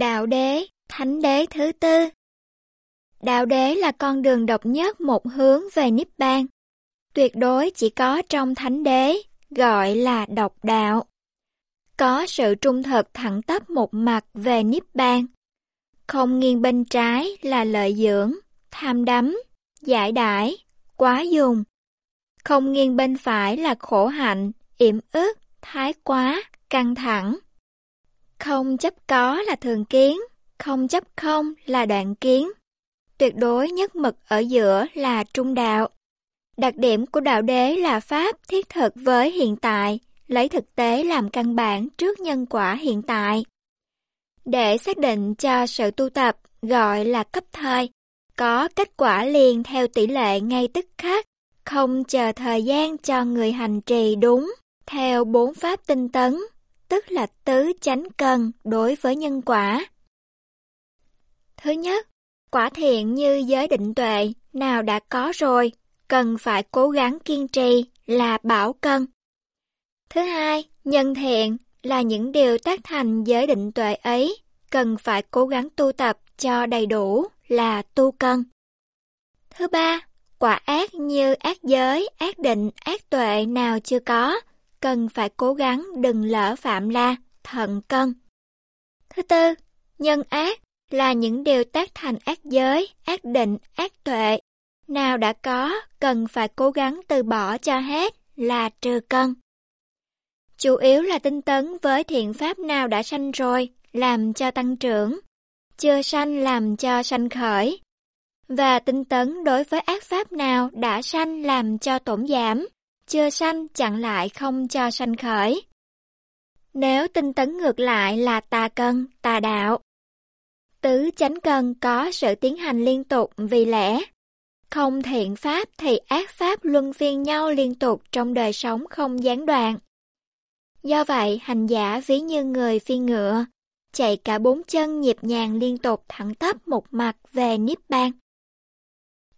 Đạo đế, thánh đế thứ tư Đạo đế là con đường độc nhất một hướng về Niết Bàn. Tuyệt đối chỉ có trong thánh đế, gọi là độc đạo. Có sự trung thực thẳng tắp một mặt về Niết Bàn. Không nghiêng bên trái là lợi dưỡng, tham đắm, giải đãi, quá dùng. Không nghiêng bên phải là khổ hạnh, yểm ức, thái quá, căng thẳng. Không chấp có là thường kiến, không chấp không là đoạn kiến. Tuyệt đối nhất mực ở giữa là trung đạo. Đặc điểm của đạo đế là pháp thiết thực với hiện tại, lấy thực tế làm căn bản trước nhân quả hiện tại. Để xác định cho sự tu tập gọi là cấp thời, có kết quả liền theo tỷ lệ ngay tức khắc, không chờ thời gian cho người hành trì đúng, theo bốn pháp tinh tấn, tức là tứ chánh cần đối với nhân quả. Thứ nhất, quả thiện như giới định tuệ, nào đã có rồi, cần phải cố gắng kiên trì là bảo cân. Thứ hai, nhân thiện là những điều tác thành giới định tuệ ấy, cần phải cố gắng tu tập cho đầy đủ là tu cân. Thứ ba, quả ác như ác giới, ác định, ác tuệ nào chưa có, cần phải cố gắng đừng lỡ phạm la, thận cân. Thứ tư, nhân ác là những điều tác thành ác giới, ác định, ác tuệ. Nào đã có, cần phải cố gắng từ bỏ cho hết là trừ cân. Chủ yếu là tinh tấn với thiện pháp nào đã sanh rồi, làm cho tăng trưởng, chưa sanh làm cho sanh khởi, và tinh tấn đối với ác pháp nào đã sanh làm cho tổn giảm, chưa sanh chặn lại không cho sanh khởi. Nếu tinh tấn ngược lại là tà cân, tà đạo. Tứ chánh cân có sự tiến hành liên tục vì lẽ không thiện pháp thì ác pháp luân phiên nhau liên tục trong đời sống không gián đoạn. Do vậy, hành giả ví như người phi ngựa, chạy cả bốn chân nhịp nhàng liên tục thẳng tắp một mặt về Niết Bàn.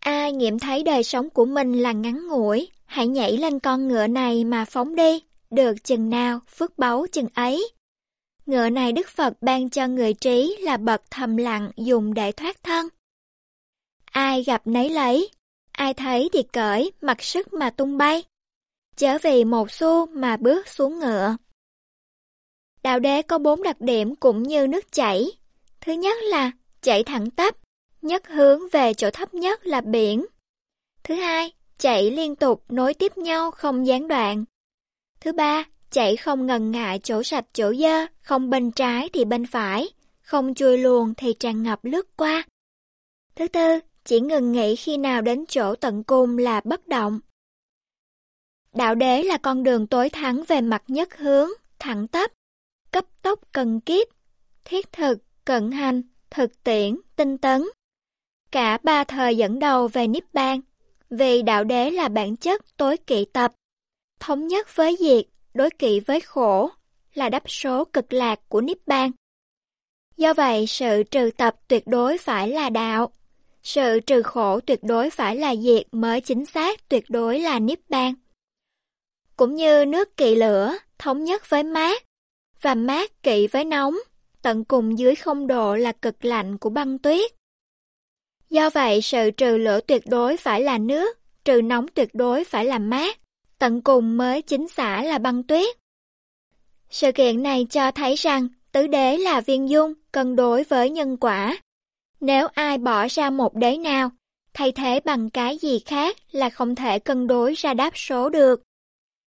Ai nghiệm thấy đời sống của mình là ngắn ngủi, hãy nhảy lên con ngựa này mà phóng đi, được chừng nào phước báu chừng ấy. Ngựa này Đức Phật ban cho người trí là bậc thầm lặng dùng để thoát thân. Ai gặp nấy lấy, ai thấy thì cởi, mặc sức mà tung bay. Chớ vì một xu mà bước xuống ngựa. Đạo đế có bốn đặc điểm cũng như nước chảy. Thứ nhất là chảy thẳng tắp, nhất hướng về chỗ thấp nhất là biển. Thứ hai, chạy liên tục nối tiếp nhau không gián đoạn. Thứ ba, chạy không ngần ngại chỗ sạch chỗ dơ, không bên trái thì bên phải, không chui luồn thì tràn ngập lướt qua. Thứ tư, chỉ ngừng nghỉ khi nào đến chỗ tận cùng là bất động. Đạo đế là con đường tối thắng về mặt nhất hướng, thẳng tắp, cấp tốc cần kiếp, thiết thực, cận hành, thực tiễn, tinh tấn. Cả ba thời dẫn đầu về Niết Bàn, vì đạo đế là bản chất tối kỵ tập, thống nhất với diệt, đối kỵ với khổ, là đáp số cực lạc của Niết Bàn. Do vậy, sự trừ tập tuyệt đối phải là đạo. Sự trừ khổ tuyệt đối phải là diệt mới chính xác tuyệt đối là Niết Bàn. Cũng như nước kỵ lửa, thống nhất với mát, và mát kỵ với nóng, tận cùng dưới không độ là cực lạnh của băng tuyết. Do vậy, sự trừ lửa tuyệt đối phải là nước, trừ nóng tuyệt đối phải là mát, tận cùng mới chính xã là băng tuyết. Sự kiện này cho thấy rằng tứ đế là viên dung, cân đối với nhân quả. Nếu ai bỏ ra một đế nào, thay thế bằng cái gì khác là không thể cân đối ra đáp số được.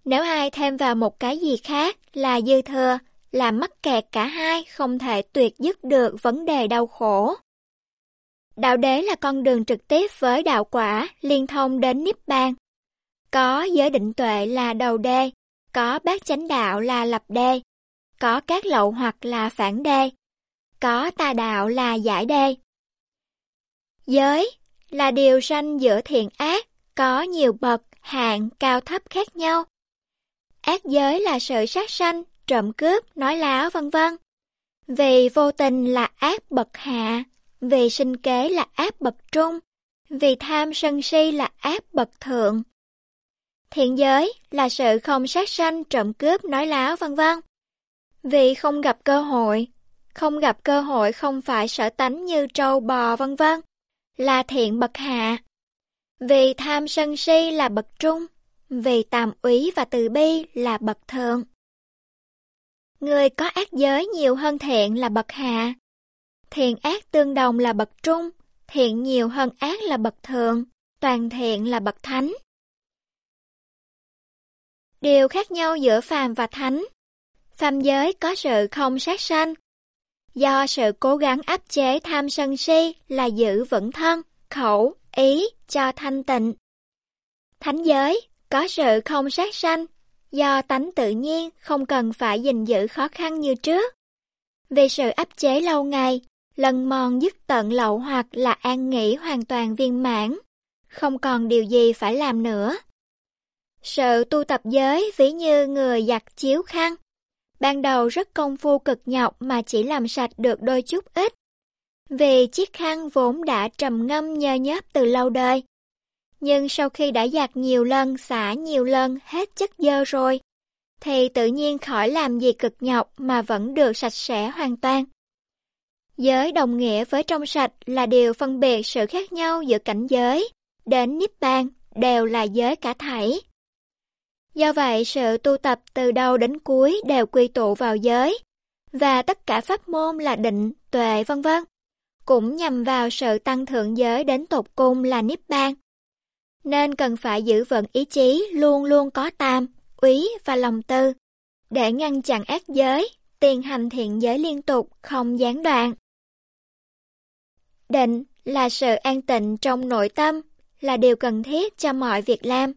Nếu ai thêm vào một cái gì khác là dư thừa, là mắc kẹt cả hai không thể tuyệt dứt được vấn đề đau khổ. Đạo đế là con đường trực tiếp với đạo quả liên thông đến Niết Bàn. Có giới định tuệ là đầu đê, có bát chánh đạo là lập đê, có các lậu hoặc là phản đê, có tà đạo là giải đê. Giới là điều sanh giữa thiện ác, có nhiều bậc, hạng, cao thấp khác nhau. Ác giới là sự sát sanh, trộm cướp, nói láo vân vân. Vì vô tình là ác bậc hạ, vì sinh kế là ác bậc trung, vì tham sân si là ác bậc thượng. Thiện giới là sự không sát sanh, trộm cướp, nói láo vân vân. Vì không gặp cơ hội, không gặp cơ hội không phải sở tánh như trâu bò vân vân, là thiện bậc hạ. Vì tham sân si là bậc trung, vì tàm úy và từ bi là bậc thượng. Người có ác giới nhiều hơn thiện là bậc hạ. Thiện ác tương đồng là bậc trung, thiện nhiều hơn ác là bậc thượng, toàn thiện là bậc thánh. Điều khác nhau giữa phàm và thánh. Phàm giới có sự không sát sanh. Do sự cố gắng áp chế tham sân si là giữ vững thân, khẩu, ý cho thanh tịnh. Thánh giới có sự không sát sanh, do tánh tự nhiên không cần phải gìn giữ khó khăn như trước. Vì sự áp chế lâu ngày, lần mòn dứt tận lậu hoặc là an nghỉ hoàn toàn viên mãn, không còn điều gì phải làm nữa. Sự tu tập giới ví như người giặt chiếu khăn. Ban đầu rất công phu cực nhọc mà chỉ làm sạch được đôi chút ít. Vì chiếc khăn vốn đã trầm ngâm nhơ nhớp từ lâu đời. Nhưng sau khi đã giặt nhiều lần, xả nhiều lần hết chất dơ rồi, thì tự nhiên khỏi làm gì cực nhọc mà vẫn được sạch sẽ hoàn toàn. Giới đồng nghĩa với trong sạch là điều phân biệt sự khác nhau giữa cảnh giới, đến Niết Bàn đều là giới cả thảy. Do vậy, sự tu tập từ đầu đến cuối đều quy tụ vào giới, và tất cả pháp môn là định, tuệ vân vân cũng nhằm vào sự tăng thượng giới đến tột cung là Niết Bàn. Nên cần phải giữ vững ý chí luôn luôn có tam, úy và lòng tư, để ngăn chặn ác giới, tiền hành thiện giới liên tục, không gián đoạn. Định là sự an tịnh trong nội tâm, là điều cần thiết cho mọi việc làm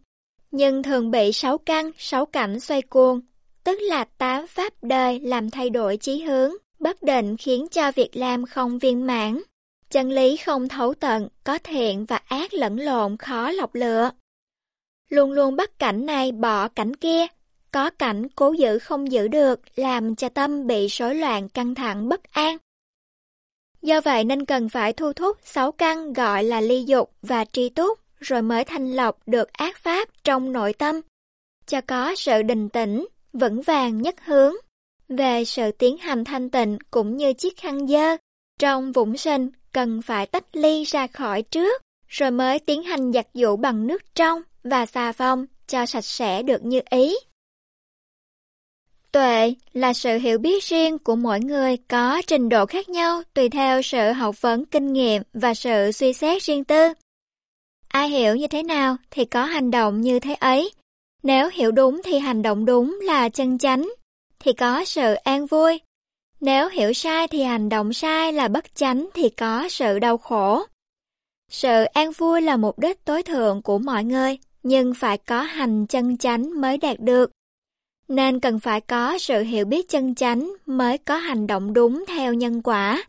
nhưng thường bị sáu căn, sáu cảnh xoay cuồng, tức là tám pháp đời làm thay đổi chí hướng, bất định khiến cho việc làm không viên mãn. Chân lý không thấu tận, có thiện và ác lẫn lộn khó lọc lựa. Luôn luôn bắt cảnh này bỏ cảnh kia, có cảnh cố giữ không giữ được, làm cho tâm bị rối loạn căng thẳng bất an. Do vậy nên cần phải thu thúc sáu căn gọi là ly dục và tri túc rồi mới thanh lọc được ác pháp trong nội tâm, cho có sự định tĩnh, vững vàng nhất hướng. Về sự tiến hành thanh tịnh cũng như chiếc khăn dơ, trong vũng sinh cần phải tách ly ra khỏi trước, rồi mới tiến hành giặt dụ bằng nước trong và xà phòng cho sạch sẽ được như ý. Tuệ là sự hiểu biết riêng của mỗi người có trình độ khác nhau tùy theo sự học vấn kinh nghiệm và sự suy xét riêng tư. Ai hiểu như thế nào thì có hành động như thế ấy. Nếu hiểu đúng thì hành động đúng là chân chánh, thì có sự an vui. Nếu hiểu sai thì hành động sai là bất chánh thì có sự đau khổ. Sự an vui là mục đích tối thượng của mọi người, nhưng phải có hành chân chánh mới đạt được. Nên cần phải có sự hiểu biết chân chánh mới có hành động đúng theo nhân quả.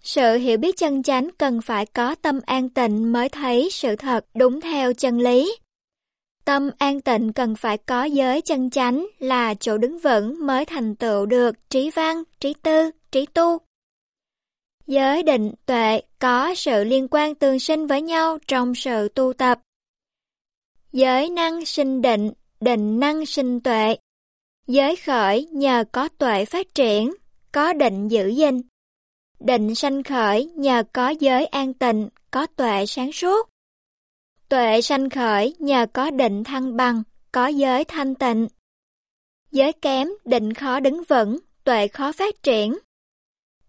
Sự hiểu biết chân chánh cần phải có tâm an tịnh mới thấy sự thật đúng theo chân lý. Tâm an tịnh cần phải có giới chân chánh là chỗ đứng vững mới thành tựu được trí văn, trí tư, trí tu. Giới định, tuệ có sự liên quan tương sinh với nhau trong sự tu tập. Giới năng sinh định, định năng sinh tuệ. Giới khởi nhờ có tuệ phát triển, có định giữ gìn. Định sanh khởi nhờ có giới an tịnh, có tuệ sáng suốt. Tuệ sanh khởi nhờ có định thăng bằng, có giới thanh tịnh. Giới kém, định khó đứng vững, tuệ khó phát triển.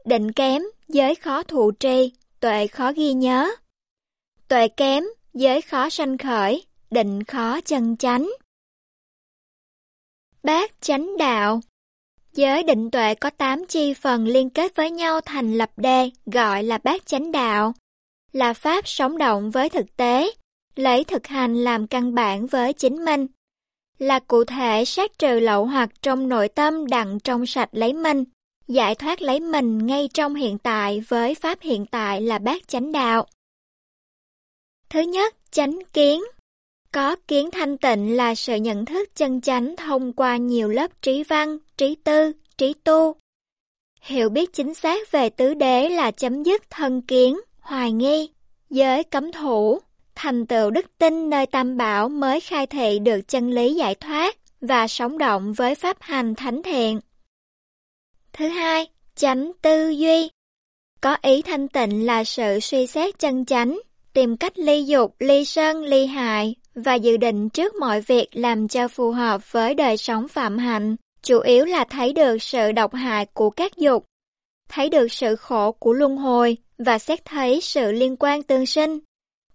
Định kém, giới khó thụ trì, tuệ khó ghi nhớ. Tuệ kém, giới khó sanh khởi, định khó chân chánh. Bát chánh đạo Giới định tuệ có 8 chi phần liên kết với nhau thành lập đề, gọi là bát chánh đạo, là pháp sống động với thực tế, lấy thực hành làm căn bản với chính mình, là cụ thể sát trừ lậu hoặc trong nội tâm đặng trong sạch lấy mình, giải thoát lấy mình ngay trong hiện tại với pháp hiện tại là bát chánh đạo. Thứ nhất, chánh kiến. Có kiến thanh tịnh là sự nhận thức chân chánh thông qua nhiều lớp trí văn, trí tư, trí tu. Hiểu biết chính xác về tứ đế là chấm dứt thân kiến, hoài nghi, giới cấm thủ, thành tựu đức tin nơi tam bảo mới khai thị được chân lý giải thoát và sống động với pháp hành thánh thiện. Thứ hai, chánh tư duy. Có ý thanh tịnh là sự suy xét chân chánh, tìm cách ly dục, ly sân, ly hại và dự định trước mọi việc làm cho phù hợp với đời sống phạm hạnh, chủ yếu là thấy được sự độc hại của các dục, thấy được sự khổ của luân hồi và xét thấy sự liên quan tương sinh.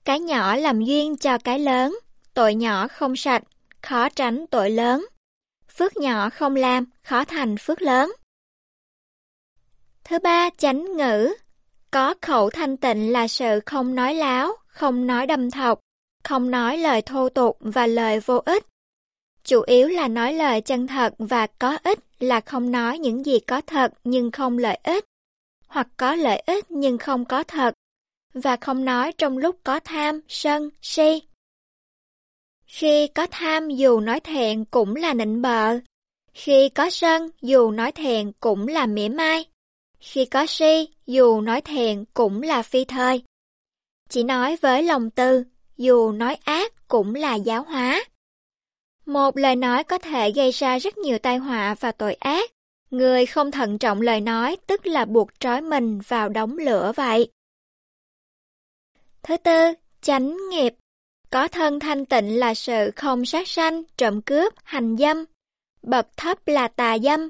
Cái nhỏ làm duyên cho cái lớn, tội nhỏ không sạch, khó tránh tội lớn. Phước nhỏ không làm, khó thành phước lớn. Thứ ba, chánh ngữ. Có khẩu thanh tịnh là sự không nói láo, không nói đâm thọc, không nói lời thô tục và lời vô ích. Chủ yếu là nói lời chân thật và có ích là không nói những gì có thật nhưng không lợi ích, hoặc có lợi ích nhưng không có thật, và không nói trong lúc có tham, sân, si. Khi có tham dù nói thẹn cũng là nịnh bợ, khi có sân dù nói thẹn cũng là mỉa mai, khi có si dù nói thẹn cũng là phi thời. Chỉ nói với lòng tư, dù nói ác cũng là giáo hóa. Một lời nói có thể gây ra rất nhiều tai họa và tội ác. Người không thận trọng lời nói tức là buộc trói mình vào đống lửa vậy. Thứ tư, chánh nghiệp. Có thân thanh tịnh là sự không sát sanh, trộm cướp, hành dâm. Bậc thấp là tà dâm.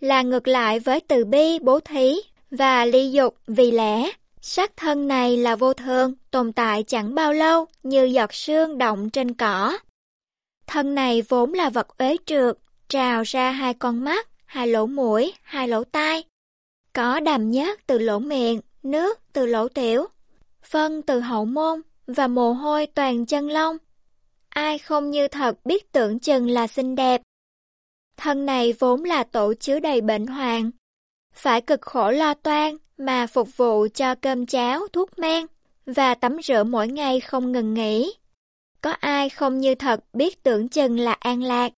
Là ngược lại với từ bi, bố thí và ly dục vì lẽ. Sắc thân này là vô thường, tồn tại chẳng bao lâu như giọt sương động trên cỏ. Thân này vốn là vật uế trượt, trào ra hai con mắt, hai lỗ mũi, hai lỗ tai. Có đàm nhát từ lỗ miệng, nước từ lỗ tiểu, phân từ hậu môn và mồ hôi toàn chân lông. Ai không như thật biết tưởng chừng là xinh đẹp. Thân này vốn là tổ chứa đầy bệnh hoạn, Phải cực khổ lo toan mà phục vụ cho cơm cháo, thuốc men và tắm rửa mỗi ngày không ngừng nghỉ. Có ai không như thật biết tưởng chừng là an lạc.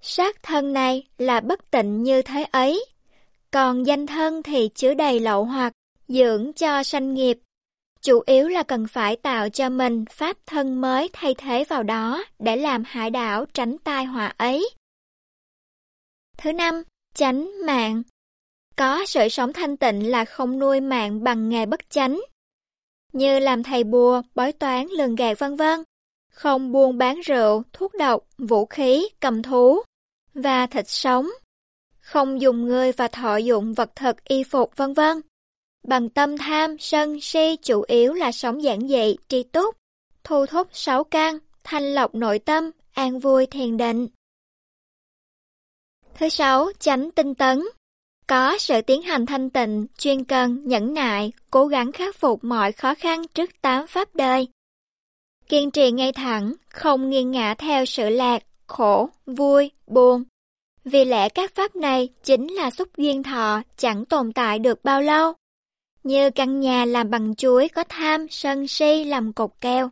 Sát thân này là bất tịnh như thế ấy. Còn danh thân thì chứa đầy lậu hoặc, dưỡng cho sanh nghiệp. Chủ yếu là cần phải tạo cho mình pháp thân mới thay thế vào đó để làm hải đảo tránh tai họa ấy. Thứ năm, tránh mạng. Có sự sống thanh tịnh là không nuôi mạng bằng nghề bất chánh. Như làm thầy bùa, bói toán, lường gạt vân vân. Không buôn bán rượu, thuốc độc, vũ khí, cầm thú và thịt sống. Không dùng người và thọ dụng vật thực y phục vân vân. Bằng tâm tham, sân, si chủ yếu là sống giản dị, tri túc, thu thúc sáu căn, thanh lọc nội tâm, an vui thiền định. Thứ sáu, tránh tinh tấn. Có sự tiến hành thanh tịnh, chuyên cần, nhẫn nại, cố gắng khắc phục mọi khó khăn trước tám pháp đời. Kiên trì ngay thẳng, không nghiêng ngã theo sự lạc, khổ, vui, buồn. Vì lẽ các pháp này chính là xúc duyên thọ, chẳng tồn tại được bao lâu. Như căn nhà làm bằng chuối có tham, sân si làm cột keo.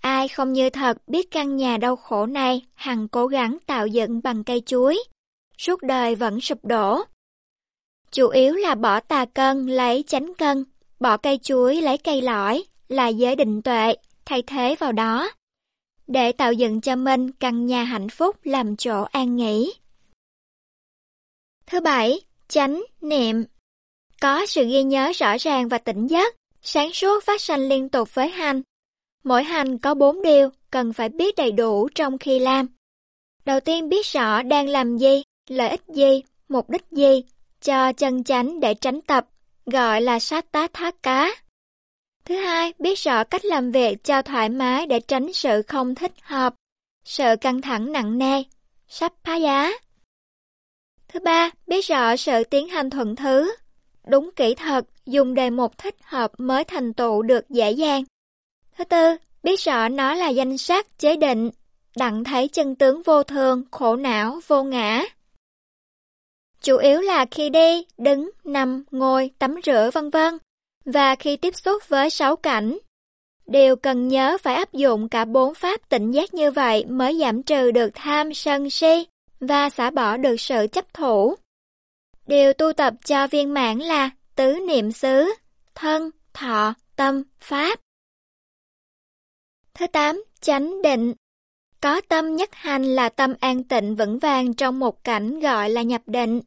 Ai không như thật biết căn nhà đau khổ này, hằng cố gắng tạo dựng bằng cây chuối. Suốt đời vẫn sụp đổ. Chủ yếu là bỏ tà cân lấy chánh cân, bỏ cây chuối lấy cây lõi, là giới định tuệ, thay thế vào đó. Để tạo dựng cho mình căn nhà hạnh phúc làm chỗ an nghỉ. Thứ bảy, chánh niệm. Có sự ghi nhớ rõ ràng và tỉnh giấc, sáng suốt phát sanh liên tục với hành. Mỗi hành có bốn điều cần phải biết đầy đủ trong khi làm. Đầu tiên biết rõ đang làm gì, lợi ích gì, mục đích gì, cho chân chánh để tránh tập, gọi là sát tá thác cá. Thứ hai, biết rõ cách làm việc cho thoải mái để tránh sự không thích hợp, sự căng thẳng nặng nề, sắp phá giá. Thứ ba, biết rõ sự tiến hành thuận thứ, đúng kỹ thuật, dùng đề mục thích hợp mới thành tựu được dễ dàng. Thứ tư, biết rõ nó là danh sách chế định, đặng thấy chân tướng vô thường, khổ não, vô ngã. Chủ yếu là khi đi, đứng, nằm, ngồi, tắm rửa vân vân và khi tiếp xúc với sáu cảnh. Điều cần nhớ phải áp dụng cả bốn pháp tỉnh giác như vậy mới giảm trừ được tham sân si và xả bỏ được sự chấp thủ. Điều tu tập cho viên mãn là tứ niệm xứ, thân, thọ, tâm, pháp. Thứ tám, chánh định. Có tâm nhất hành là tâm an tịnh vững vàng trong một cảnh gọi là nhập định.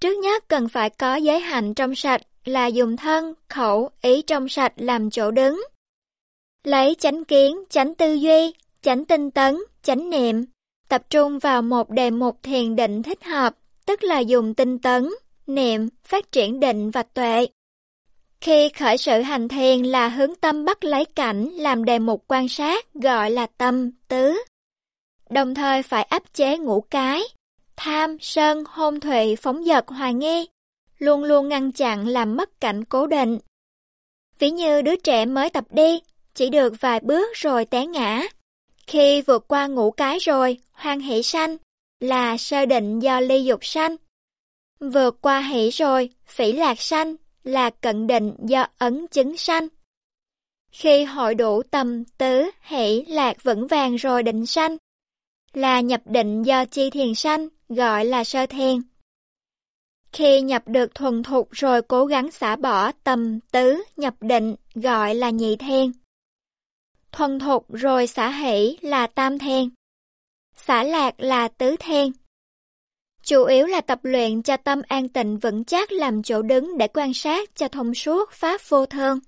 Trước nhất cần phải có giới hạnh trong sạch là dùng thân, khẩu, ý trong sạch làm chỗ đứng. Lấy chánh kiến, chánh tư duy, chánh tinh tấn, chánh niệm, tập trung vào một đề mục thiền định thích hợp, tức là dùng tinh tấn, niệm, phát triển định và tuệ. Khi khởi sự hành thiền là hướng tâm bắt lấy cảnh làm đề mục quan sát gọi là tâm, tứ. Đồng thời phải áp chế ngũ cái, tham, sân, hôn thụy, phóng dật, hoài nghi, luôn luôn ngăn chặn làm mất cảnh cố định. Ví như đứa trẻ mới tập đi, chỉ được vài bước rồi té ngã. Khi vượt qua ngũ cái rồi, hoan hỷ sanh, là sơ định do ly dục sanh. Vượt qua hỷ rồi, phỉ lạc sanh, là cận định do ấn chứng sanh. Khi hội đủ tầm tứ, hỷ, lạc vững vàng rồi định sanh, là nhập định do chi thiền sanh, gọi là sơ thiền. Khi nhập được thuần thục rồi cố gắng xả bỏ tầm tứ, nhập định, gọi là nhị thiền. Thuần thục rồi xả hỷ là tam thiền. Xả lạc là tứ thiền. Chủ yếu là tập luyện cho tâm an tịnh vững chắc làm chỗ đứng để quan sát cho thông suốt pháp vô thân.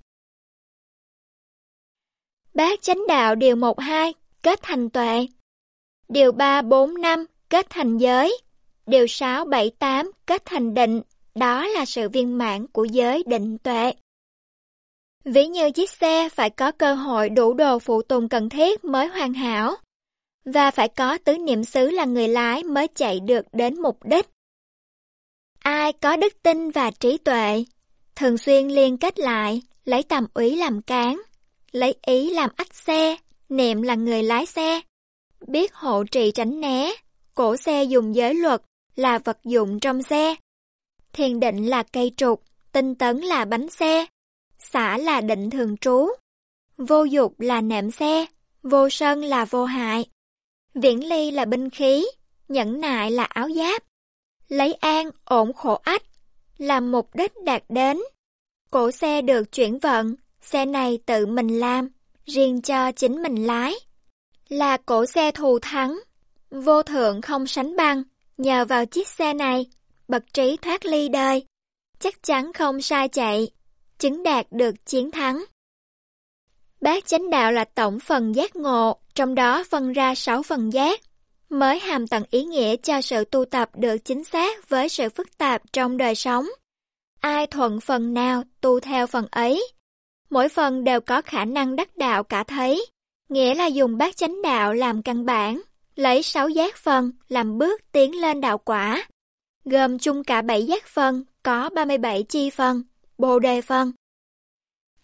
Bát chánh đạo điều 1-2 kết thành tuệ. Điều 3, 4, 5 kết thành giới. Điều 6, 7, 8 kết thành định. Đó là sự viên mãn của giới định tuệ. Ví như chiếc xe phải có cơ hội đủ đồ phụ tùng cần thiết mới hoàn hảo và phải có tứ niệm xứ là người lái mới chạy được đến mục đích. Ai có đức tin và trí tuệ, thường xuyên liên kết lại, lấy tầm úy làm cán, lấy ý làm ách xe, niệm là người lái xe, biết hộ trì tránh né, cổ xe dùng giới luật là vật dụng trong xe, thiền định là cây trục, tinh tấn là bánh xe, xã là định thường trú, vô dục là nệm xe, vô sân là vô hại. Viễn ly là binh khí, nhẫn nại là áo giáp. Lấy an, ổn khổ ách, làm mục đích đạt đến. Cổ xe được chuyển vận, xe này tự mình làm, riêng cho chính mình lái. Là cổ xe thù thắng, vô thượng không sánh bằng, nhờ vào chiếc xe này, bậc trí thoát ly đời, chắc chắn không sai chạy, chứng đạt được chiến thắng. Bát chánh đạo là tổng phần giác ngộ, trong đó phân ra 6 phần giác, mới hàm tận ý nghĩa cho sự tu tập được chính xác với sự phức tạp trong đời sống. Ai thuận phần nào tu theo phần ấy. Mỗi phần đều có khả năng đắc đạo cả thấy, nghĩa là dùng bát chánh đạo làm căn bản, lấy 6 giác phần làm bước tiến lên đạo quả. Gồm chung cả 7 giác phần, có 37 chi phần, bồ đề phần.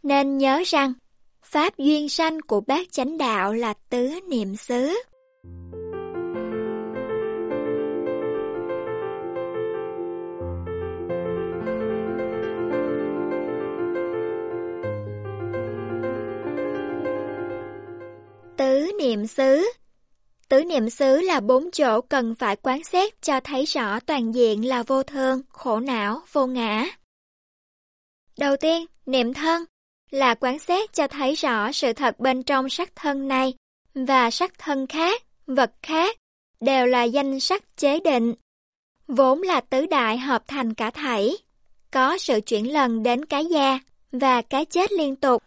Nên nhớ rằng, Pháp duyên sanh của bác chánh đạo là tứ niệm xứ. Tứ niệm xứ Tứ niệm xứ là bốn chỗ cần phải quán xét cho thấy rõ toàn diện là vô thường, khổ não, vô ngã. Đầu tiên, niệm thân là quán xét cho thấy rõ sự thật bên trong sắc thân này và sắc thân khác, vật khác, đều là danh sắc chế định. Vốn là tứ đại hợp thành cả thảy, có sự chuyển lần đến cái già và cái chết liên tục.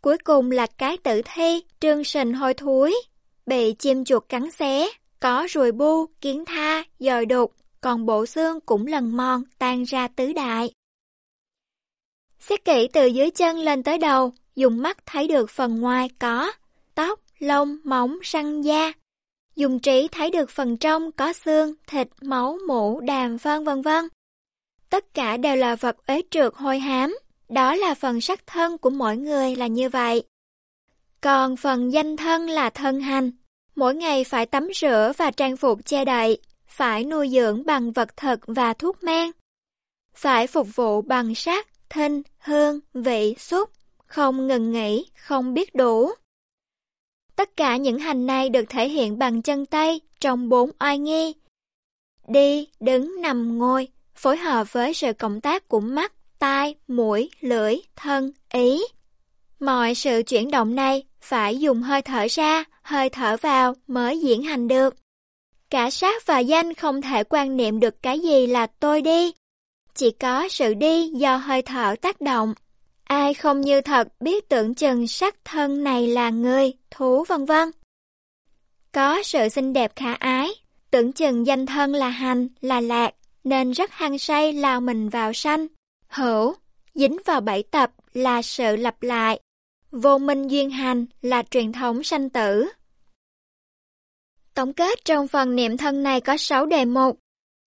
Cuối cùng là cái tử thi, trương sình hôi thối, bị chim chuột cắn xé, có ruồi bu, kiến tha, dòi đục, còn bộ xương cũng lần mòn tan ra tứ đại. Xét kỹ từ dưới chân lên tới đầu, dùng mắt thấy được phần ngoài có tóc, lông, móng, răng da. Dùng trí thấy được phần trong có xương, thịt, máu, mũ, đàm phân vân vân. Tất cả đều là vật ế trượt hôi hám, đó là phần sắc thân của mỗi người là như vậy. Còn phần danh thân là thân hành, mỗi ngày phải tắm rửa và trang phục che đậy, phải nuôi dưỡng bằng vật thực và thuốc men. Phải phục vụ bằng sắc, thinh, hương, vị, xúc, không ngừng nghỉ, không biết đủ. Tất cả những hành này được thể hiện bằng chân tay trong bốn oai nghi. Đi, đứng, nằm, ngồi, phối hợp với sự cộng tác của mắt, tai, mũi, lưỡi, thân, ý. Mọi sự chuyển động này phải dùng hơi thở ra, hơi thở vào mới diễn hành được. Cả sát và danh không thể quan niệm được cái gì là tôi đi, chỉ có sự đi do hơi thở tác động. Ai không như thật biết tưởng chừng sắc thân này là người, thú vân vân. Có sự xinh đẹp khả ái, tưởng chừng danh thân là hành, là lạc, nên rất hăng say lao mình vào sanh. Hữu, dính vào bảy tập là sự lặp lại. Vô minh duyên hành là truyền thống sanh tử. Tổng kết trong phần niệm thân này có 6 đề mục.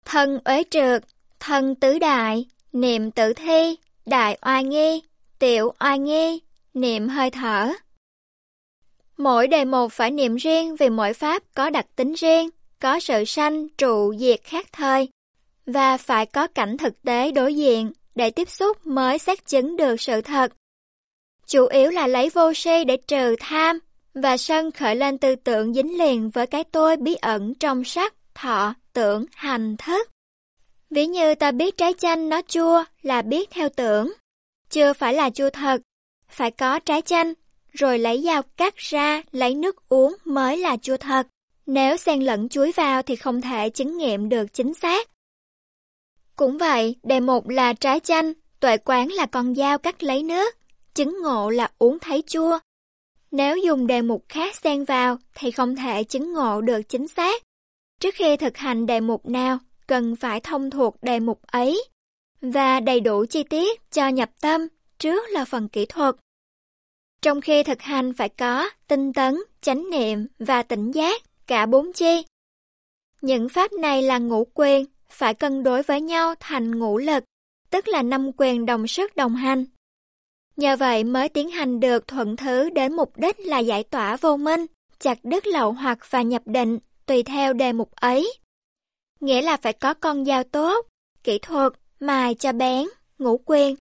Thân uế trượt, thân tứ đại, niệm tử thi, đại oai nghi, tiểu oai nghi, niệm hơi thở. Mỗi đề mục phải niệm riêng vì mỗi pháp có đặc tính riêng, có sự sanh, trụ, diệt khác thời, và phải có cảnh thực tế đối diện để tiếp xúc mới xác chứng được sự thật. Chủ yếu là lấy vô si để trừ tham và sân khởi lên tư tưởng dính liền với cái tôi bí ẩn trong sắc, thọ, tưởng, hành, thức. Ví như ta biết trái chanh nó chua là biết theo tưởng, chưa phải là chua thật, phải có trái chanh, rồi lấy dao cắt ra lấy nước uống mới là chua thật. Nếu xen lẫn chuối vào thì không thể chứng nghiệm được chính xác. Cũng vậy, đề mục là trái chanh, tuệ quán là con dao cắt lấy nước, chứng ngộ là uống thấy chua. Nếu dùng đề mục khác xen vào thì không thể chứng ngộ được chính xác. Trước khi thực hành đề mục nào, cần phải thông thuộc đề mục ấy và đầy đủ chi tiết cho nhập tâm, trước là phần kỹ thuật. Trong khi thực hành phải có tinh tấn, chánh niệm và tỉnh giác, cả bốn chi. Những pháp này là ngũ quyền, phải cân đối với nhau thành ngũ lực, tức là năm quyền đồng sức đồng hành. Nhờ vậy mới tiến hành được thuận thứ đến mục đích là giải tỏa vô minh, chặt đứt lậu hoặc và nhập định, tùy theo đề mục ấy. Nghĩa là phải có con dao tốt, kỹ thuật, mài cho bén, ngũ quyền,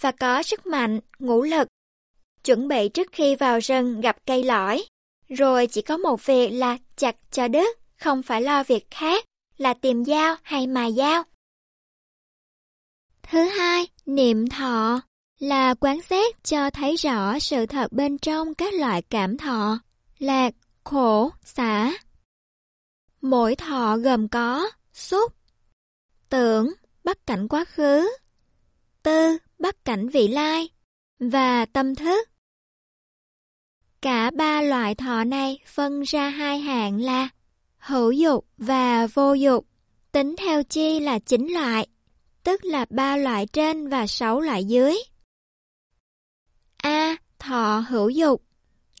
và có sức mạnh, ngũ lực. Chuẩn bị trước khi vào rừng gặp cây lõi, rồi chỉ có một việc là chặt cho đứt, không phải lo việc khác, là tìm dao hay mài dao. Thứ hai, niệm thọ là quán xét cho thấy rõ sự thật bên trong các loại cảm thọ, lạc, khổ, xả. Mỗi thọ gồm có xúc, tưởng, bắt cảnh quá khứ, tư, bắt cảnh vị lai và tâm thức. Cả ba loại thọ này phân ra hai hạng là hữu dục và vô dục, tính theo chi là chín loại, tức là ba loại trên và sáu loại dưới. A. Thọ hữu dục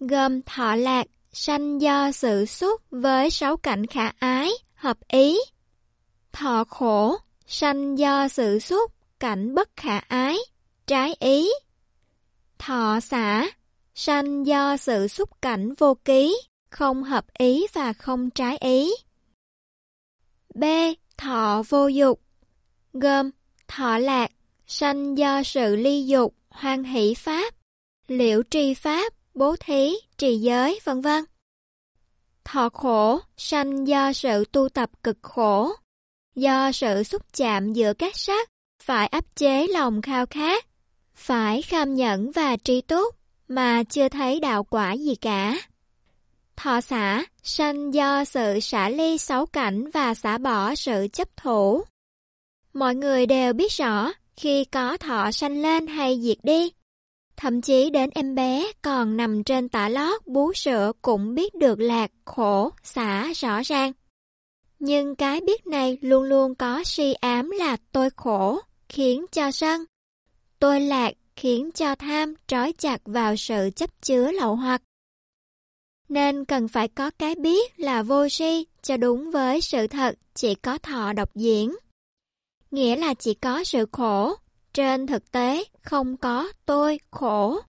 gồm thọ lạc, sanh do sự xúc với sáu cảnh khả ái, hợp ý. Thọ khổ, sanh do sự xúc, cảnh bất khả ái, trái ý. Thọ xả, sanh do sự xúc cảnh vô ký, không hợp ý và không trái ý. B. Thọ vô dục gồm thọ lạc, sanh do sự ly dục, hoan hỷ pháp, liễu tri pháp, bố thí, trì giới, vân vân. Thọ khổ, sanh do sự tu tập cực khổ, do sự xúc chạm giữa các sắc, phải áp chế lòng khao khát, phải kham nhẫn và tri túc, mà chưa thấy đạo quả gì cả. Thọ xả, sanh do sự xả ly sáu cảnh và xả bỏ sự chấp thủ. Mọi người đều biết rõ, khi có thọ sanh lên hay diệt đi, Thậm chí đến em bé còn nằm trên tả lót bú sữa cũng biết được lạc, khổ, xả rõ ràng. Nhưng cái biết này luôn luôn có suy ám là tôi khổ, khiến cho sân. Tôi lạc, khiến cho tham trói chặt vào sự chấp chứa lậu hoặc. Nên cần phải có cái biết là vô si cho đúng với sự thật chỉ có thọ độc diễn. Nghĩa là chỉ có sự khổ, trên thực tế, không có tôi khổ.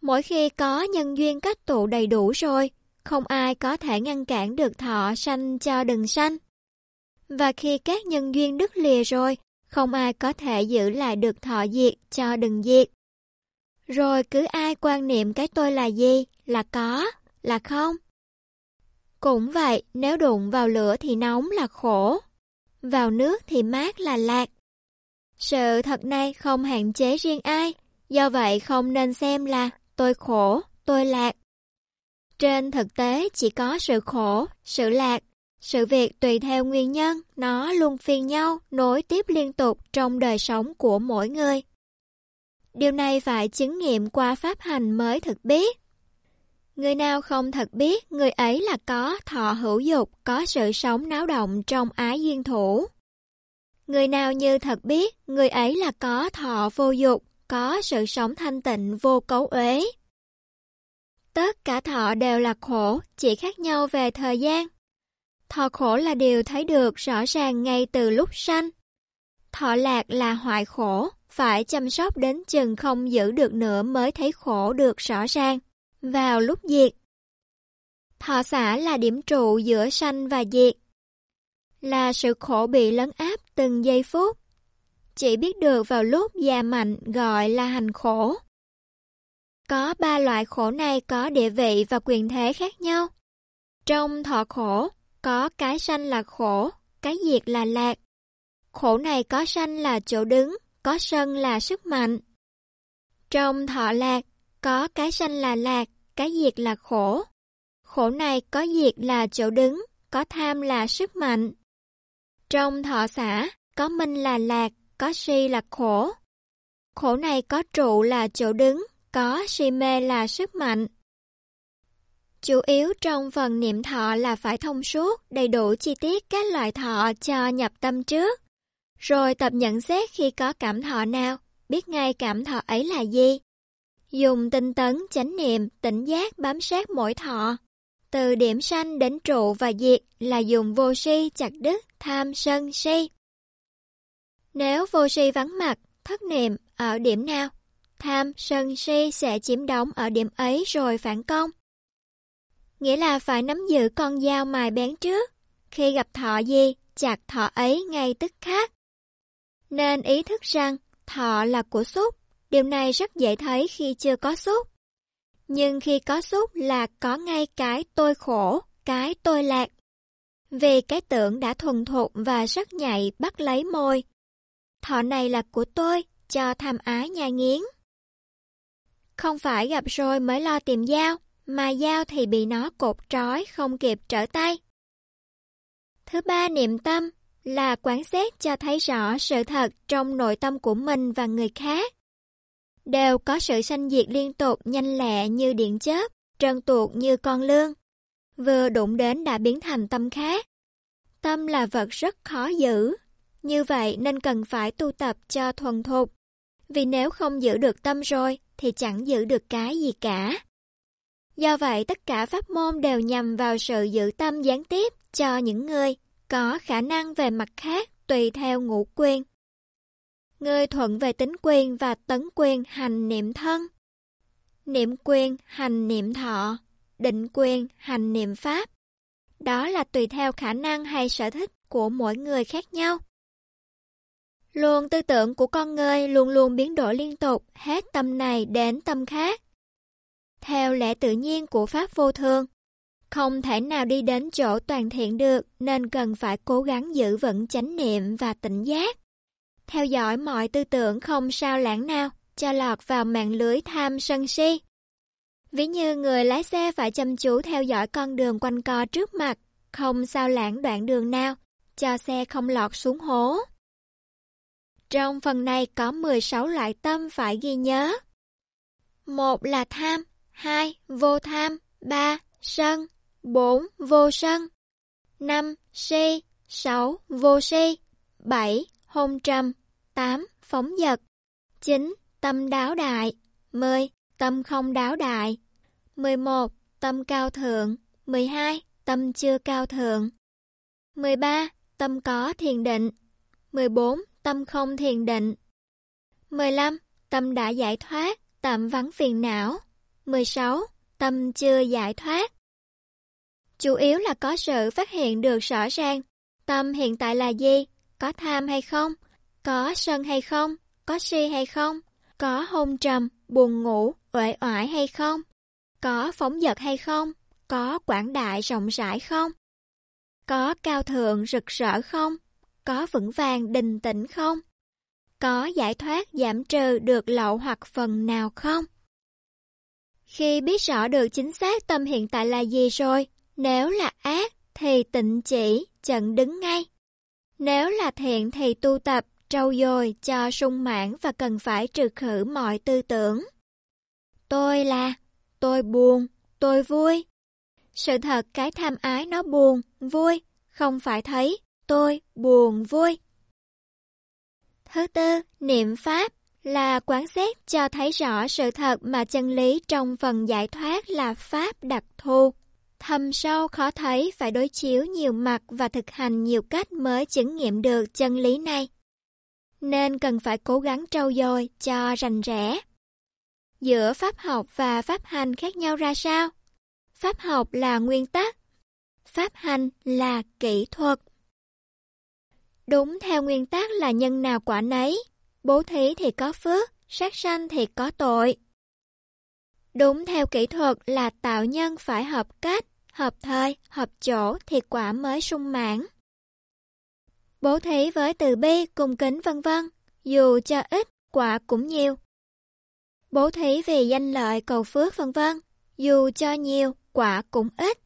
Mỗi khi có nhân duyên cách tụ đầy đủ rồi, không ai có thể ngăn cản được thọ sanh cho đừng sanh. Và khi các nhân duyên đứt lìa rồi, không ai có thể giữ lại được thọ diệt cho đừng diệt. Rồi cứ ai quan niệm cái tôi là gì, là có, là không. Cũng vậy, nếu đụng vào lửa thì nóng là khổ, vào nước thì mát là lạc. Sự thật này không hạn chế riêng ai, do vậy không nên xem là tôi khổ, tôi lạc. Trên thực tế chỉ có sự khổ, sự lạc, Sự việc tùy theo nguyên nhân, nó luôn phiên nhau, nối tiếp liên tục trong đời sống của mỗi người. Điều này phải chứng nghiệm qua pháp hành mới thực biết. Người nào không thật biết, người ấy là có thọ hữu dục, có sự sống náo động trong ái duyên thủ. Người nào như thật biết, người ấy là có thọ vô dục, có sự sống thanh tịnh vô cấu uế. Tất cả thọ đều là khổ, chỉ khác nhau về thời gian. Thọ khổ là điều thấy được rõ ràng ngay từ lúc sanh. Thọ lạc là hoại khổ, phải chăm sóc đến chừng không giữ được nữa mới thấy khổ được rõ ràng, vào lúc diệt. Thọ xả là điểm trụ giữa sanh và diệt, là sự khổ bị lấn áp từng giây phút. Chỉ biết được vào lúc già mạnh gọi là hành khổ. Có ba loại khổ này có địa vị và quyền thế khác nhau. Trong thọ khổ, có cái sanh là khổ, cái diệt là lạc. Khổ này có sanh là chỗ đứng, có sân là sức mạnh. Trong thọ lạc, có cái sanh là lạc, cái diệt là khổ. Khổ này có diệt là chỗ đứng, có tham là sức mạnh. Trong thọ xã, có minh là lạc, có si là khổ. Khổ này có trụ là chỗ đứng, có si mê là sức mạnh. Chủ yếu trong phần niệm thọ là phải thông suốt, đầy đủ chi tiết các loại thọ cho nhập tâm trước. Rồi tập nhận xét khi có cảm thọ nào, biết ngay cảm thọ ấy là gì. Dùng tinh tấn, chánh niệm, tỉnh giác bám sát mỗi thọ. Từ điểm sanh đến trụ và diệt là dùng vô si, chặt đứt, tham, sân, si. Nếu vô si vắng mặt, thất niệm ở điểm nào, tham, sân, si sẽ chiếm đóng ở điểm ấy rồi phản công. Nghĩa là phải nắm giữ con dao mài bén trước, khi gặp thọ gì, chặt thọ ấy ngay tức khắc. Nên ý thức rằng thọ là của xúc, điều này rất dễ thấy khi chưa có xúc. Nhưng khi có xúc là có ngay cái tôi khổ, cái tôi lạc. Vì cái tưởng đã thuần thục và rất nhạy bắt lấy môi. Thọ này là của tôi, cho tham ái nhai nghiến. Không phải gặp rồi mới lo tìm dao, mà dao thì bị nó cột trói không kịp trở tay. Thứ ba niệm tâm là quán xét cho thấy rõ sự thật trong nội tâm của mình và người khác. Đều có sự sanh diệt liên tục nhanh lẹ như điện chớp, trơn tuột như con lương. Vừa đụng đến đã biến thành tâm khác. Tâm là vật rất khó giữ, như vậy nên cần phải tu tập cho thuần thục. Vì nếu không giữ được tâm rồi thì chẳng giữ được cái gì cả. Do vậy tất cả pháp môn đều nhằm vào sự giữ tâm gián tiếp cho những người có khả năng về mặt khác tùy theo ngũ quyền ngươi thuận về tính quyền và tấn quyền hành niệm thân. Niệm quyền hành niệm thọ, định quyền hành niệm pháp. Đó là tùy theo khả năng hay sở thích của mỗi người khác nhau. Luồng tư tưởng của con người luôn luôn biến đổi liên tục, hết tâm này đến tâm khác. Theo lẽ tự nhiên của Pháp vô thường, không thể nào đi đến chỗ toàn thiện được nên cần phải cố gắng giữ vững chánh niệm và tỉnh giác. Theo dõi mọi tư tưởng không sao lãng nào, cho lọt vào mạng lưới tham sân si. Ví như người lái xe phải chăm chú theo dõi con đường quanh co trước mặt, không sao lãng đoạn đường nào, cho xe không lọt xuống hố. Trong phần này có 16 loại tâm phải ghi nhớ. Một là tham, hai vô tham, ba sân, bốn vô sân, năm si, sáu vô si, bảy hôn trầm, tám phóng dật, chín tâm đáo đại, mười tâm không đáo đại, mười một tâm cao thượng, mười hai tâm chưa cao thượng, mười ba tâm có thiền định, mười bốn tâm không thiền định. 15. Tâm đã giải thoát, tạm vắng phiền não. 16. Tâm chưa giải thoát. Chủ yếu là có sự phát hiện được rõ ràng. Tâm hiện tại là gì? Có tham hay không? Có sân hay không? Có si hay không? Có hôn trầm, buồn ngủ, uể oải hay không? Có phóng dật hay không? Có quảng đại rộng rãi không? Có cao thượng rực rỡ không? có vững vàng đình tĩnh không? Có giải thoát giảm trừ được lậu hoặc phần nào không? Khi biết rõ được chính xác tâm hiện tại là gì rồi, nếu là ác thì tịnh chỉ, chận đứng ngay. Nếu là thiện thì tu tập, trau dồi cho sung mãn và cần phải trừ khử mọi tư tưởng. Tôi là, tôi buồn, tôi vui. Sự thật cái tham ái nó buồn, vui, không phải thấy tôi buồn vui. Thứ tư, niệm Pháp là quán xét cho thấy rõ sự thật mà chân lý trong phần giải thoát là Pháp đặc thù. Thầm sâu khó thấy phải đối chiếu nhiều mặt và thực hành nhiều cách mới chứng nghiệm được chân lý này. Nên cần phải cố gắng trau dồi cho rành rẽ. Giữa Pháp học và Pháp hành khác nhau ra sao? Pháp học là nguyên tắc, Pháp hành là kỹ thuật. Đúng theo nguyên tắc là nhân nào quả nấy, bố thí thì có phước, sát sanh thì có tội. Đúng theo kỹ thuật là tạo nhân phải hợp cách, hợp thời, hợp chỗ thì quả mới sung mãn. Bố thí với từ bi, cung kính vân vân, dù cho ít, quả cũng nhiều. Bố thí vì danh lợi cầu phước vân vân, dù cho nhiều, quả cũng ít.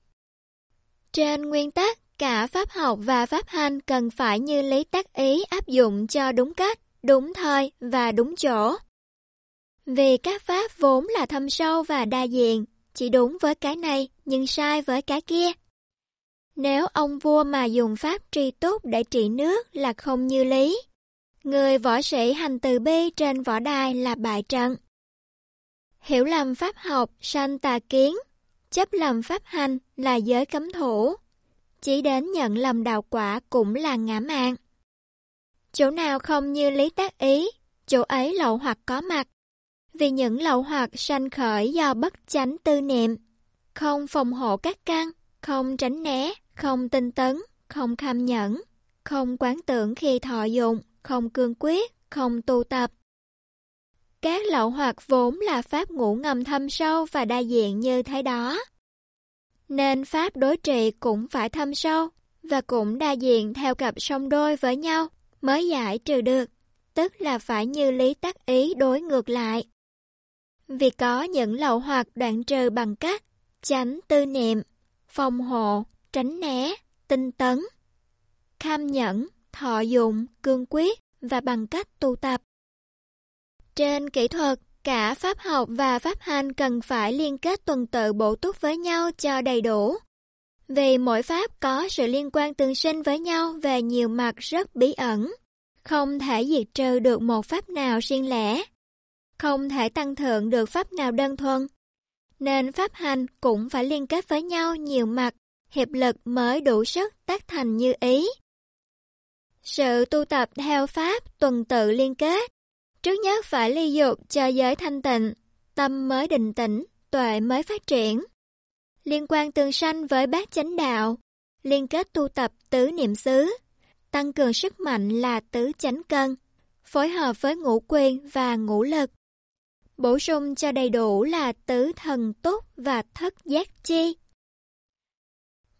Trên nguyên tắc, cả pháp học và pháp hành cần phải như lý tác ý áp dụng cho đúng cách, đúng thời và đúng chỗ. Vì các pháp vốn là thâm sâu và đa diện, chỉ đúng với cái này nhưng sai với cái kia. Nếu ông vua mà dùng pháp tri túc để trị nước là không như lý. Người võ sĩ hành từ bi trên võ đài là bại trận. Hiểu lầm pháp học sanh tà kiến, chấp lầm pháp hành là giới cấm thủ. Chỉ đến nhận lầm đạo quả cũng là ngã mạng. Chỗ nào không như lý tác ý, chỗ ấy lậu hoặc có mặt. Vì những lậu hoặc sanh khởi do bất chánh tư niệm, không phòng hộ các căn, không tránh né, không tinh tấn, không kham nhẫn, không quán tưởng khi thọ dụng, không cương quyết, không tu tập. Các lậu hoặc vốn là pháp ngủ ngầm thâm sâu và đa diện như thế đó. Nên pháp đối trị cũng phải thâm sâu và cũng đa diện theo cặp song đôi với nhau mới giải trừ được, tức là phải như lý tác ý đối ngược lại. Vì có những lậu hoặc đoạn trừ bằng cách tránh tư niệm, phòng hộ, tránh né, tinh tấn, kham nhẫn, thọ dụng, cương quyết và bằng cách tu tập. Trên kỹ thuật, cả pháp học và pháp hành cần phải liên kết tuần tự bổ túc với nhau cho đầy đủ. Vì mỗi pháp có sự liên quan tương sinh với nhau về nhiều mặt rất bí ẩn. Không thể diệt trừ được một pháp nào riêng lẻ. Không thể tăng thượng được pháp nào đơn thuần. Nên pháp hành cũng phải liên kết với nhau nhiều mặt, hiệp lực mới đủ sức tác thành như ý. Sự tu tập theo pháp tuần tự liên kết Trước nhất phải ly dục cho giới thanh tịnh, tâm mới định tĩnh, tuệ mới phát triển. Liên quan tương sanh với bát chánh đạo, liên kết tu tập tứ niệm xứ, tăng cường sức mạnh là tứ chánh cân, phối hợp với ngũ quyền và ngũ lực. Bổ sung cho đầy đủ là tứ thần túc và thất giác chi.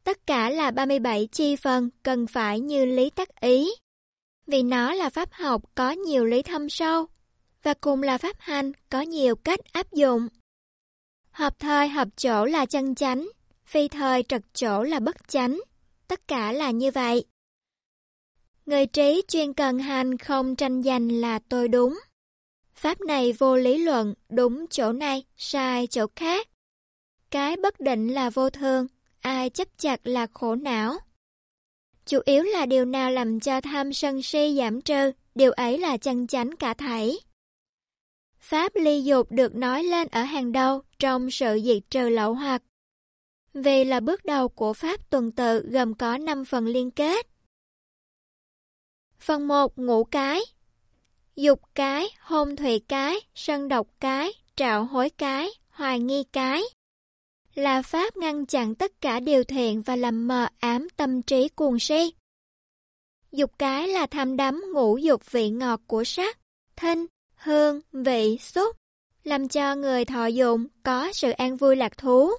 Tất cả là 37 chi phần cần phải như lý tắc ý. Vì nó là pháp học có nhiều lý thâm sâu, và cùng là pháp hành có nhiều cách áp dụng. Hợp thời hợp chỗ là chân chánh, phi thời trật chỗ là bất chánh, tất cả là như vậy. Người trí chuyên cần hành không tranh giành là tôi đúng. Pháp này vô lý luận, đúng chỗ này, sai chỗ khác. Cái bất định là vô thường, ai chấp chặt là khổ não. Chủ yếu là điều nào làm cho tham sân si giảm trừ, điều ấy là chân chánh cả thảy. Pháp ly dục được nói lên ở hàng đầu trong sự diệt trừ lậu hoặc. Vì là bước đầu của Pháp tuần tự gồm có 5 phần liên kết. Phần 1 ngũ cái Dục cái, hôn thủy cái, sân độc cái, trạo hối cái, hoài nghi cái là pháp ngăn chặn tất cả điều thiện và làm mờ ám tâm trí cuồng si. Dục cái là tham đắm ngũ dục vị ngọt của sắc, thinh, hương, vị, xúc, làm cho người thọ dụng có sự an vui lạc thú.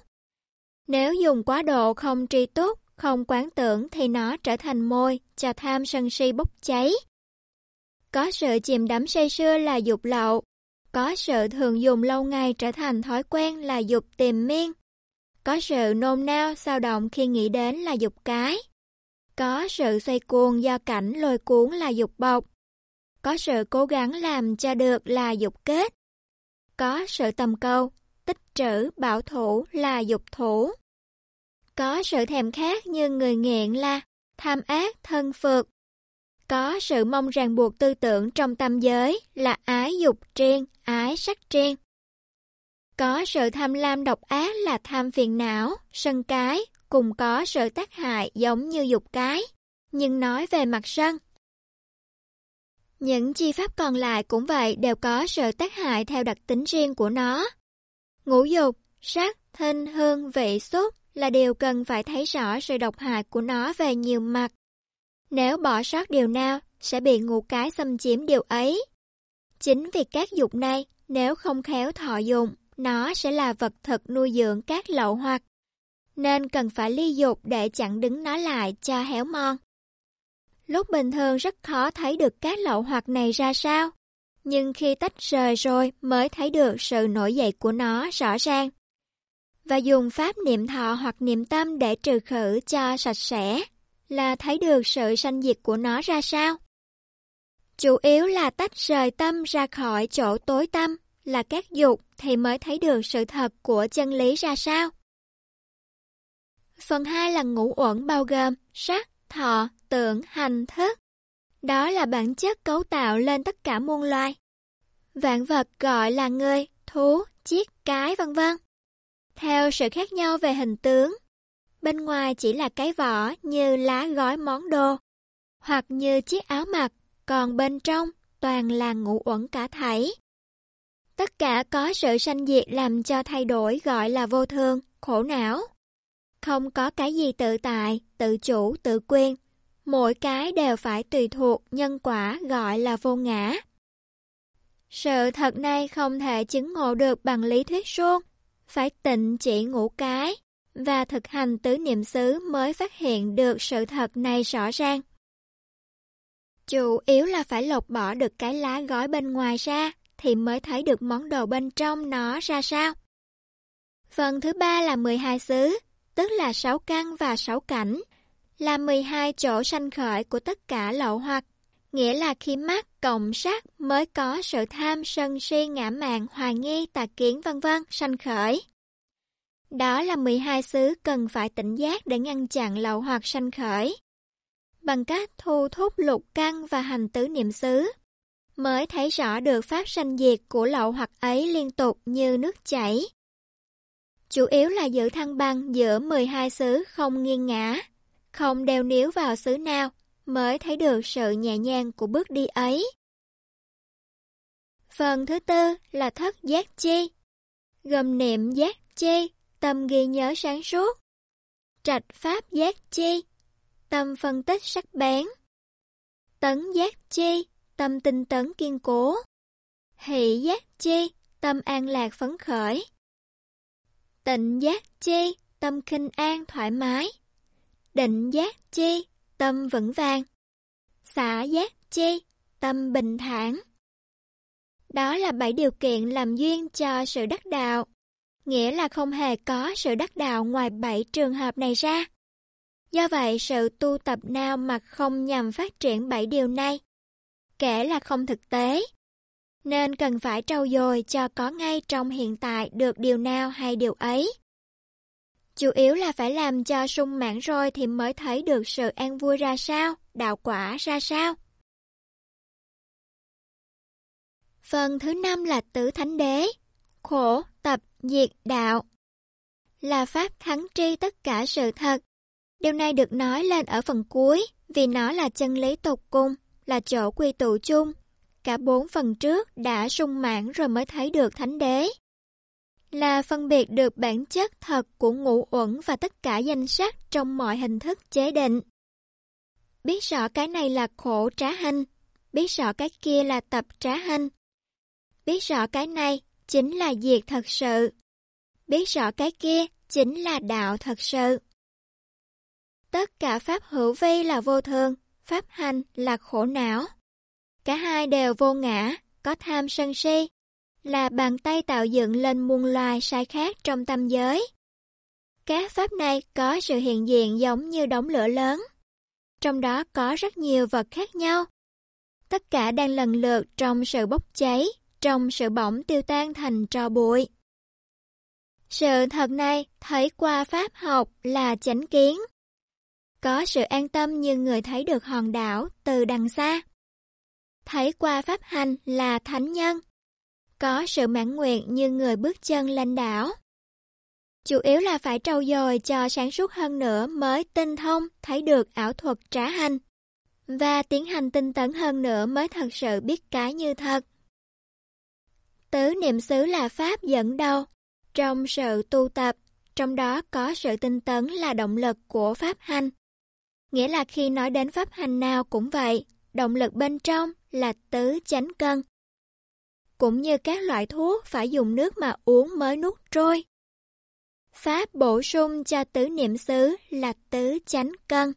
Nếu dùng quá độ không tri túc, không quán tưởng thì nó trở thành môi cho tham sân si bốc cháy. Có sự chìm đắm say sưa là dục lậu, có sự thường dùng lâu ngày trở thành thói quen là dục tìm miên. Có sự nôn nao sao động khi nghĩ đến là dục cái. Có sự xoay cuồng do cảnh lôi cuốn là dục bộc. Có sự cố gắng làm cho được là dục kết. Có sự tầm câu, tích trữ, bảo thủ là dục thủ. Có sự thèm khát như người nghiện là tham ác, thân phượt. Có sự mong ràng buộc tư tưởng trong tâm giới là ái dục triên, ái sắc triên. Có sự tham lam độc ác là tham phiền não, sân cái, cùng có sự tác hại giống như dục cái, nhưng nói về mặt sân. Những chi pháp còn lại cũng vậy đều có sự tác hại theo đặc tính riêng của nó. Ngũ dục, sắc, thinh, hương, vị, xúc là điều cần phải thấy rõ sự độc hại của nó về nhiều mặt. Nếu bỏ sót điều nào, sẽ bị ngũ cái xâm chiếm điều ấy. Chính vì các dục này, nếu không khéo thọ dụng, nó sẽ là vật thực nuôi dưỡng các lậu hoặc, nên cần phải ly dục để chặn đứng nó lại cho héo mon. Lúc bình thường rất khó thấy được các lậu hoặc này ra sao, nhưng khi tách rời rồi mới thấy được sự nổi dậy của nó rõ ràng. Và dùng pháp niệm thọ hoặc niệm tâm để trừ khử cho sạch sẽ, là thấy được sự sanh diệt của nó ra sao. Chủ yếu là tách rời tâm ra khỏi chỗ tối tâm, là các dục thì mới thấy được sự thật của chân lý ra sao. Phần 2 là ngũ uẩn bao gồm sắc, thọ, tưởng, hành, thức. Đó là bản chất cấu tạo lên tất cả muôn loài. Vạn vật gọi là người, thú, chiếc, cái vân vân. Theo sự khác nhau về hình tướng, bên ngoài chỉ là cái vỏ như lá gói món đồ, hoặc như chiếc áo mặc, còn bên trong toàn là ngũ uẩn cả thảy. Tất cả có sự sanh diệt làm cho thay đổi gọi là vô thương khổ não. Không có cái gì tự tại, tự chủ, tự quyên Mỗi cái đều phải tùy thuộc nhân quả gọi là vô ngã. Sự thật này không thể chứng ngộ được bằng lý thuyết suông, phải tịnh chỉ ngũ cái và thực hành tứ niệm xứ mới phát hiện được sự thật này rõ ràng. Chủ yếu là phải lột bỏ được cái lá gói bên ngoài ra thì mới thấy được món đồ bên trong nó ra sao. Phần thứ ba là 12 xứ, tức là 6 căn và 6 cảnh, là 12 chỗ sanh khởi của tất cả lậu hoặc, nghĩa là khi mắt cộng sắc mới có sự tham sân si ngã mạn hoài nghi tà kiến vân vân sanh khởi. Đó là 12 xứ cần phải tỉnh giác để ngăn chặn lậu hoặc sanh khởi. Bằng cách thu thúc lục căn và hành tứ niệm xứ, mới thấy rõ được pháp sanh diệt của lậu hoặc ấy liên tục như nước chảy. Chủ yếu là giữ thăng bằng giữa 12 xứ không nghiêng ngã, không đeo níu vào xứ nào, mới thấy được sự nhẹ nhàng của bước đi ấy. Phần thứ tư là thất giác chi, gồm niệm giác chi, tâm ghi nhớ sáng suốt, trạch pháp giác chi, tâm phân tích sắc bén, tấn giác chi, tâm tinh tấn kiên cố. Hỷ giác chi, tâm an lạc phấn khởi. Tịnh giác chi, tâm kinh an thoải mái. Định giác chi, tâm vững vàng. Xả giác chi, tâm bình thản. Đó là bảy điều kiện làm duyên cho sự đắc đạo, nghĩa là không hề có sự đắc đạo ngoài bảy trường hợp này ra. Do vậy, sự tu tập nào mà không nhằm phát triển bảy điều này, kể là không thực tế. Nên cần phải trau dồi cho có ngay trong hiện tại được điều nào hay điều ấy. Chủ yếu là phải làm cho sung mãn rồi thì mới thấy được sự an vui ra sao, đạo quả ra sao. Phần thứ năm là tứ thánh đế, khổ, tập, diệt, đạo. Là pháp thắng tri tất cả sự thật. Điều này được nói lên ở phần cuối vì nó là chân lý tột cung là chỗ quy tụ chung. Cả bốn phần trước đã sung mãn rồi mới thấy được thánh đế. Là phân biệt được bản chất thật của ngũ uẩn và tất cả danh sắc trong mọi hình thức chế định. Biết rõ cái này là khổ trá hình, biết rõ cái kia là tập trá hình. Biết rõ cái này chính là diệt thật sự. Biết rõ cái kia chính là đạo thật sự. Tất cả pháp hữu vi là vô thường, pháp hành là khổ não. Cả hai đều vô ngã, có tham sân si, là bàn tay tạo dựng lên muôn loài sai khác trong tâm giới. Các pháp này có sự hiện diện giống như đống lửa lớn. Trong đó có rất nhiều vật khác nhau. Tất cả đang lần lượt trong sự bốc cháy, trong sự bỏng tiêu tan thành tro bụi. Sự thật này thấy qua pháp học là chánh kiến. Có sự an tâm như người thấy được hòn đảo từ đằng xa. Thấy qua pháp hành là thánh nhân. Có sự mãn nguyện như người bước chân lên đảo. Chủ yếu là phải trau dồi cho sáng suốt hơn nữa mới tinh thông thấy được ảo thuật trá hành. Và tiến hành tinh tấn hơn nữa mới thật sự biết cái như thật. Tứ niệm xứ là pháp dẫn đầu. Trong sự tu tập, trong đó có sự tinh tấn là động lực của pháp hành. Nghĩa là khi nói đến pháp hành nào cũng vậy, động lực bên trong là tứ chánh cân. Cũng như các loại thuốc phải dùng nước mà uống mới nuốt trôi. Pháp bổ sung cho tứ niệm xứ là tứ chánh cân.